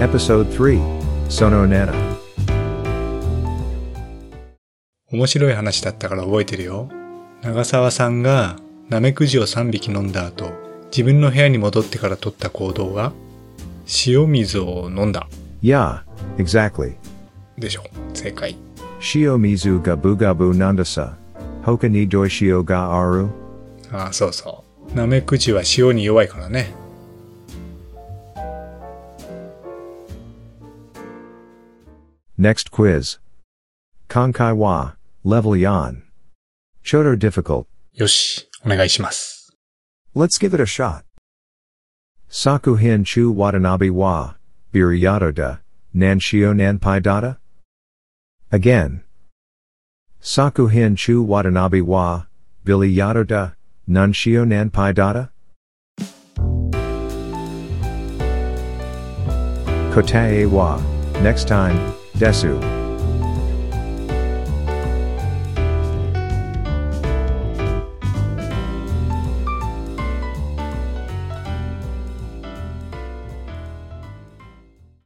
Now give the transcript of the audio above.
Episode 3 Sono Nana. 面白い話だったから覚えてるよ。長澤さんがナメクジを3匹飲んだ後、自分の部屋に戻ってから取った行動が、塩水を飲んだ。Yeah, exactly. でしょ？正解。Shiomizu ga bugabu nandasa. Hoka ni doishio ga aru. ああ、そうそう。ナメクジは塩に弱いからね。Next quiz. Kankai wa, level yan. Choto difficult. Yoshi, onegaishimasu. Let's give it a shot. Sakuhin chu watanabe wa, biriyado da, nanshio nanpai Dada? Again. Sakuhin chu watanabe wa, biryato da, nanshio nanpai Dada? Kotae wa, next time desu.